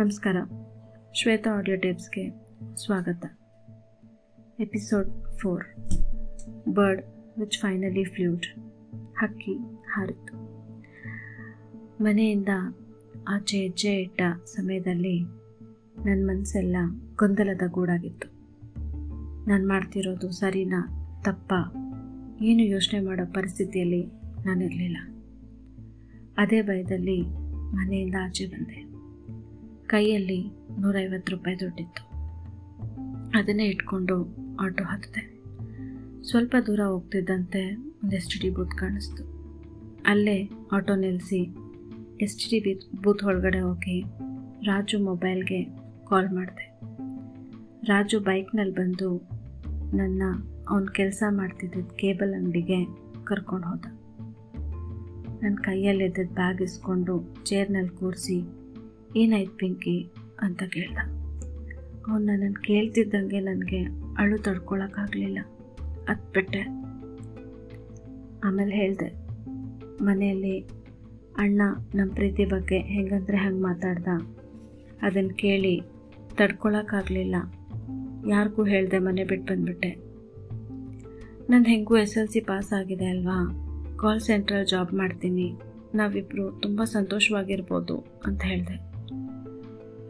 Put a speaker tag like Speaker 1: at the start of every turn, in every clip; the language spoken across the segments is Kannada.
Speaker 1: ನಮಸ್ಕಾರ. ಶ್ವೇತಾ ಆಡಿಯೋ ಟೇಪ್ಸ್ಗೆ ಸ್ವಾಗತ. Episode four. Bird which finally flew ಹಕ್ಕಿ ಹಾರಿತು. ಮನೆಯಿಂದ ಆಚೆ ಹೆಜ್ಜೆ ಇಟ್ಟ ಸಮಯದಲ್ಲಿ ನನ್ನ ಮನಸ್ಸೆಲ್ಲ ಗೊಂದಲದ ಗೂಡಾಗಿತ್ತು. ನಾನು ಮಾಡ್ತಿರೋದು ಸರಿನಾ, ತಪ್ಪ, ಏನು ಯೋಚನೆ ಮಾಡೋ ಪರಿಸ್ಥಿತಿಯಲ್ಲಿ ನಾನಿರಲಿಲ್ಲ. ಅದೇ ಭಯದಲ್ಲಿ ಮನೆಯಿಂದ ಆಚೆ ಬಂದೆ. ಕೈಯಲ್ಲಿ ನೂರೈವತ್ತು ರೂಪಾಯಿ ದುಡ್ಡಿತ್ತು. ಅದನ್ನೇ ಇಟ್ಕೊಂಡು ಆಟೋ ಹತ್ತಿದೆ ಸ್ವಲ್ಪ ದೂರ ಹೋಗ್ತಿದ್ದಂತೆ ಒಂದು ಎಸ್ ಟಿ ಡಿ ಬೂತ್ ಕಾಣಿಸ್ತು. ಅಲ್ಲೇ ಆಟೋ ನಿಲ್ಲಿಸಿ ಎಸ್ ಟಿ ಡಿ ಬೂತ್ ಒಳಗಡೆ ಹೋಗಿ ರಾಜು ಮೊಬೈಲ್ಗೆ ಕಾಲ್ ಮಾಡಿದೆ. ರಾಜು ಬೈಕ್ನಲ್ಲಿ ಬಂದು ನನ್ನ ಅವನ ಕೆಲಸ ಮಾಡ್ತಿದ್ದ ಕೇಬಲ್ ಅಂಗಡಿಗೆ ಕರ್ಕೊಂಡು ಹೋದ. ನನ್ನ ಕೈಯಲ್ಲಿದ್ದ ಬ್ಯಾಗ್ ಇಸ್ಕೊಂಡು ಚೇರ್ನಲ್ಲಿ ಕೂರಿಸಿ ಏನಾಯ್ತು ಪಿಂಕಿ ಅಂತ ಕೇಳ್ದ. ಅವನು ನನ್ನನ್ನು ಕೇಳ್ತಿದ್ದಂಗೆ ನನಗೆ ಅಳು ತಡ್ಕೊಳಕ್ಕಾಗಲಿಲ್ಲ ಹತ್ಬಿಟ್ಟೆ ಆಮೇಲೆ ಹೇಳಿದೆ, ಮನೆಯಲ್ಲಿ ಅಣ್ಣ ನಮ್ಮ ಪ್ರೀತಿ ಬಗ್ಗೆ ಹೆಂಗಂದ್ರೆ ಹಂಗೆ ಮಾತಾಡ್ದ? ಅದನ್ನು ಕೇಳಿ ತಡ್ಕೊಳಕ್ಕಾಗಲಿಲ್ಲ ಯಾರಿಗೂ ಹೇಳಿದೆ ಮನೆ ಬಿಟ್ಟು ಬಂದ್ಬಿಟ್ಟೆ. ನಾನು ಹೆಂಗೂ ಎಸ್ ಎಲ್ ಸಿ ಪಾಸ್ ಆಗಿದೆ ಅಲ್ವಾ? ಕಾಲ್ ಸೆಂಟ್ರಲ್ಲಿ ಜಾಬ್ ಮಾಡ್ತೀನಿ. ನಾವಿಬ್ಬರು ತುಂಬ ಸಂತೋಷವಾಗಿರ್ಬೋದು ಅಂತ ಹೇಳಿದೆ.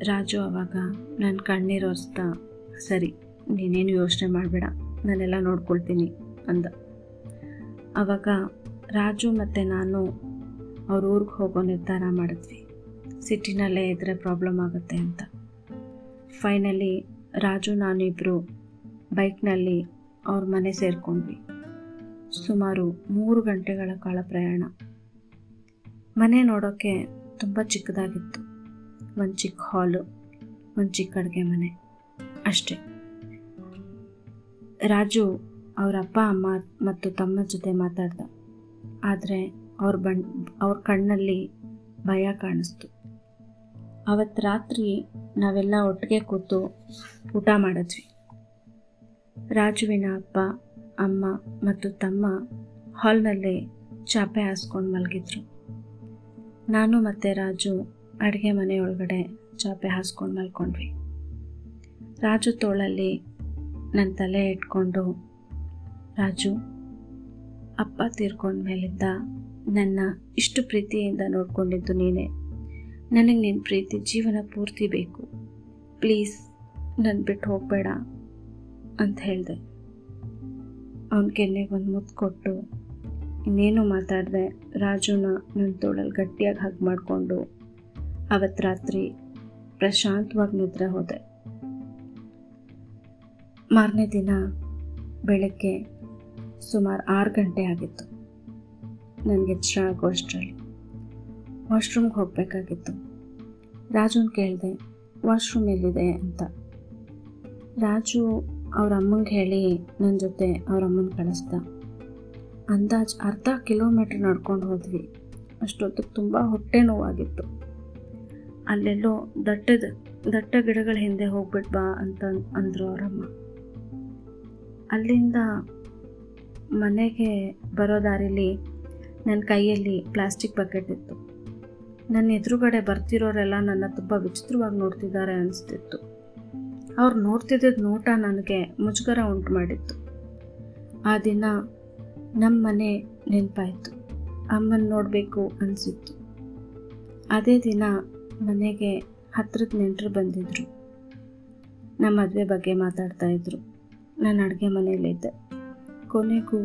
Speaker 1: ರಾಜು ಅವಾಗ ನನ್ನ ಕಣ್ಣೀರು ಒರೆಸ್ತಾ, ಸರಿ, ನೀನೇನು ಯೋಚನೆ ಮಾಡಬೇಡ, ನಾನೆಲ್ಲ ನೋಡ್ಕೊಳ್ತೀನಿ ಅಂದ. ಆವಾಗ ರಾಜು ಮತ್ತು ನಾನು ಅವ್ರ ಊರಿಗೆ ಹೋಗೋ ನಿರ್ಧಾರ ಮಾಡಿದ್ವಿ. ಸಿಟಿನಲ್ಲೇ ಇದ್ದರೆ ಪ್ರಾಬ್ಲಮ್ ಆಗುತ್ತೆ ಅಂತ. ಫೈನಲಿ ರಾಜು ನಾನಿಬ್ಬರು ಬೈಕ್ನಲ್ಲಿ ಅವ್ರ ಮನೆ ಸೇರಿಕೊಂಡ್ವಿ. ಸುಮಾರು ಮೂರು ಗಂಟೆಗಳ ಕಾಲ ಪ್ರಯಾಣ. ಮನೆ ನೋಡೋಕ್ಕೆ ತುಂಬ ಚಿಕ್ಕದಾಗಿತ್ತು. ಒಂದು ಚಿಕ್ಕ ಹಾಲು, ಒಂದು ಚಿಕ್ಕ ಅಡುಗೆ ಮನೆ, ಅಷ್ಟೇ. ರಾಜು ಅವರ ಅಪ್ಪ, ಅಮ್ಮ ಮತ್ತು ತಮ್ಮ ಜೊತೆ ಮಾತಾಡ್ದ. ಆದರೆ ಅವ್ರ ಬಣ್, ಅವ್ರ ಕಣ್ಣಲ್ಲಿ ಭಯ ಕಾಣಿಸ್ತು. ಅವತ್ತು ರಾತ್ರಿ ನಾವೆಲ್ಲ ಒಟ್ಟಿಗೆ ಕೂತು ಊಟ ಮಾಡಿದ್ವಿ. ರಾಜುವಿನ ಅಪ್ಪ, ಅಮ್ಮ ಮತ್ತು ತಮ್ಮ ಹಾಲ್ನಲ್ಲೇ ಚಾಪೆ ಹಾಸ್ಕೊಂಡು ಮಲಗಿದ್ರು. ನಾನು ಮತ್ತು ರಾಜು ಅಡುಗೆ ಮನೆ ಒಳಗಡೆ ಚಾಪೆ ಹಾಸ್ಕೊಂಡು ಮಲ್ಕೊಂಡ್ವಿ. ರಾಜು ತೋಳಲ್ಲಿ ನನ್ನ ತಲೆ ಇಟ್ಕೊಂಡು, ರಾಜು, ಅಪ್ಪ ತೀರ್ಕೊಂಡ ಮೇಲಿದ್ದ ನನ್ನ ಇಷ್ಟು ಪ್ರೀತಿಯಿಂದ ನೋಡ್ಕೊಂಡಿದ್ದು ನೀನೆ. ನನಗೆ ನಿನ್ನ ಪ್ರೀತಿ ಜೀವನ ಪೂರ್ತಿ ಬೇಕು. ಪ್ಲೀಸ್ ನನ್ನ ಬಿಟ್ಟು ಹೋಗಬೇಡ ಅಂತ ಹೇಳಿದೆ. ಅವನ ಕೆನ್ನೆಗೆ ಒಂದು ಮುತ್ತು ಕೊಟ್ಟು ಇನ್ನೇನು ಮಾತಾಡಿದೆ ರಾಜುನ ನನ್ನ ತೋಳಲ್ಲಿ ಗಟ್ಟಿಯಾಗಿ ಹಗ್ ಮಾಡಿಕೊಂಡು ಅವತ್ತು ರಾತ್ರಿ ಪ್ರಶಾಂತವಾಗಿ ನಿದ್ರೆ ಹೋದೆ. ಮಾರನೇ ದಿನ ಬೆಳಗ್ಗೆ ಸುಮಾರು ಆರು ಗಂಟೆ ಆಗಿತ್ತು. ನನಗೆ ಎಚ್ಚರ ಆಗೋ ಅಷ್ಟರಲ್ಲಿ. ವಾಶ್ರೂಮ್ಗೆ ಹೋಗಬೇಕಾಗಿತ್ತು. ರಾಜುನ ಕೇಳಿದೆ, ವಾಶ್ರೂಮ್ ಎಲ್ಲಿದೆ? ಅಂತ. ರಾಜು ಅವ್ರ ಅಮ್ಮಂಗೆ ಹೇಳಿ ನನ್ನ ಜೊತೆ ಅವ್ರ ಅಮ್ಮನ ಕಳಿಸ್ದ. ಅಂದಾಜು ಅರ್ಧ ಕಿಲೋಮೀಟ್ರ್ ನಡ್ಕೊಂಡು ಹೋದ್ವಿ. ಅಷ್ಟೊತ್ತಿಗೆ ತುಂಬ ಹೊಟ್ಟೆ ನೋವಾಗಿತ್ತು. ಅಲ್ಲೆಲ್ಲೋ ದಟ್ಟದ, ದಟ್ಟ ಗಿಡಗಳ ಹಿಂದೆ ಹೋಗ್ಬಿಟ್ ಬಾ ಅಂತ ಅಂದರು ಅವರಮ್ಮ. ಅಲ್ಲಿಂದ ಮನೆಗೆ ಬರೋ ದಾರಿಲಿ ನನ್ನ ಕೈಯಲ್ಲಿ ಪ್ಲಾಸ್ಟಿಕ್ ಬಕೆಟ್ ಇತ್ತು. ನನ್ನ ಎದುರುಗಡೆ ಬರ್ತಿರೋರೆಲ್ಲ ನನ್ನ ತುಂಬ ವಿಚಿತ್ರವಾಗಿ ನೋಡ್ತಿದ್ದಾರೆ ಅನಿಸ್ತಿತ್ತು. ಅವ್ರು ನೋಡ್ತಿದ್ದ ನೋಟ ನನಗೆ ಮುಜುಗರ ಉಂಟು ಮಾಡಿತ್ತು. ಆ ದಿನ ನಮ್ಮ ಮನೆ ನೆನಪಾಯಿತು. ಅಮ್ಮನ ನೋಡಬೇಕು ಅನಿಸಿತ್ತು. ಅದೇ ದಿನ ಮನೆಗೆ ಹತ್ರದ ನೆಂಟರು ಬಂದಿದ್ರು. ನಮ್ಮ ಮದುವೆ ಬಗ್ಗೆ ಮಾತಾಡ್ತಾ ಇದ್ರು. ನಾನು ಅಡುಗೆ ಮನೆಯಲ್ಲಿದ್ದೆ ಕೊನೆಗೂ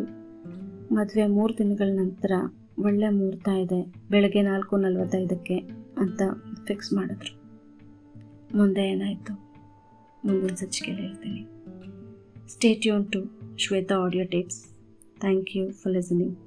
Speaker 1: ಮದುವೆ ಮೂರು ದಿನಗಳ ನಂತರ ಒಳ್ಳೆ ಮುಹೂರ್ತ ಇದೆ, ಬೆಳಗ್ಗೆ ನಾಲ್ಕು ನಲ್ವತ್ತೈದಕ್ಕೆ ಅಂತ ಫಿಕ್ಸ್ ಮಾಡಿದ್ರು. ಮುಂದೆ ಏನಾಯಿತು? ಮುಂದಿನ ಸಂಚಿಕೆಯಲ್ಲಿ ಹೇಳ್ತೀನಿ. Stay ಯೂನ್ to Shweta audio tapes thank you for listening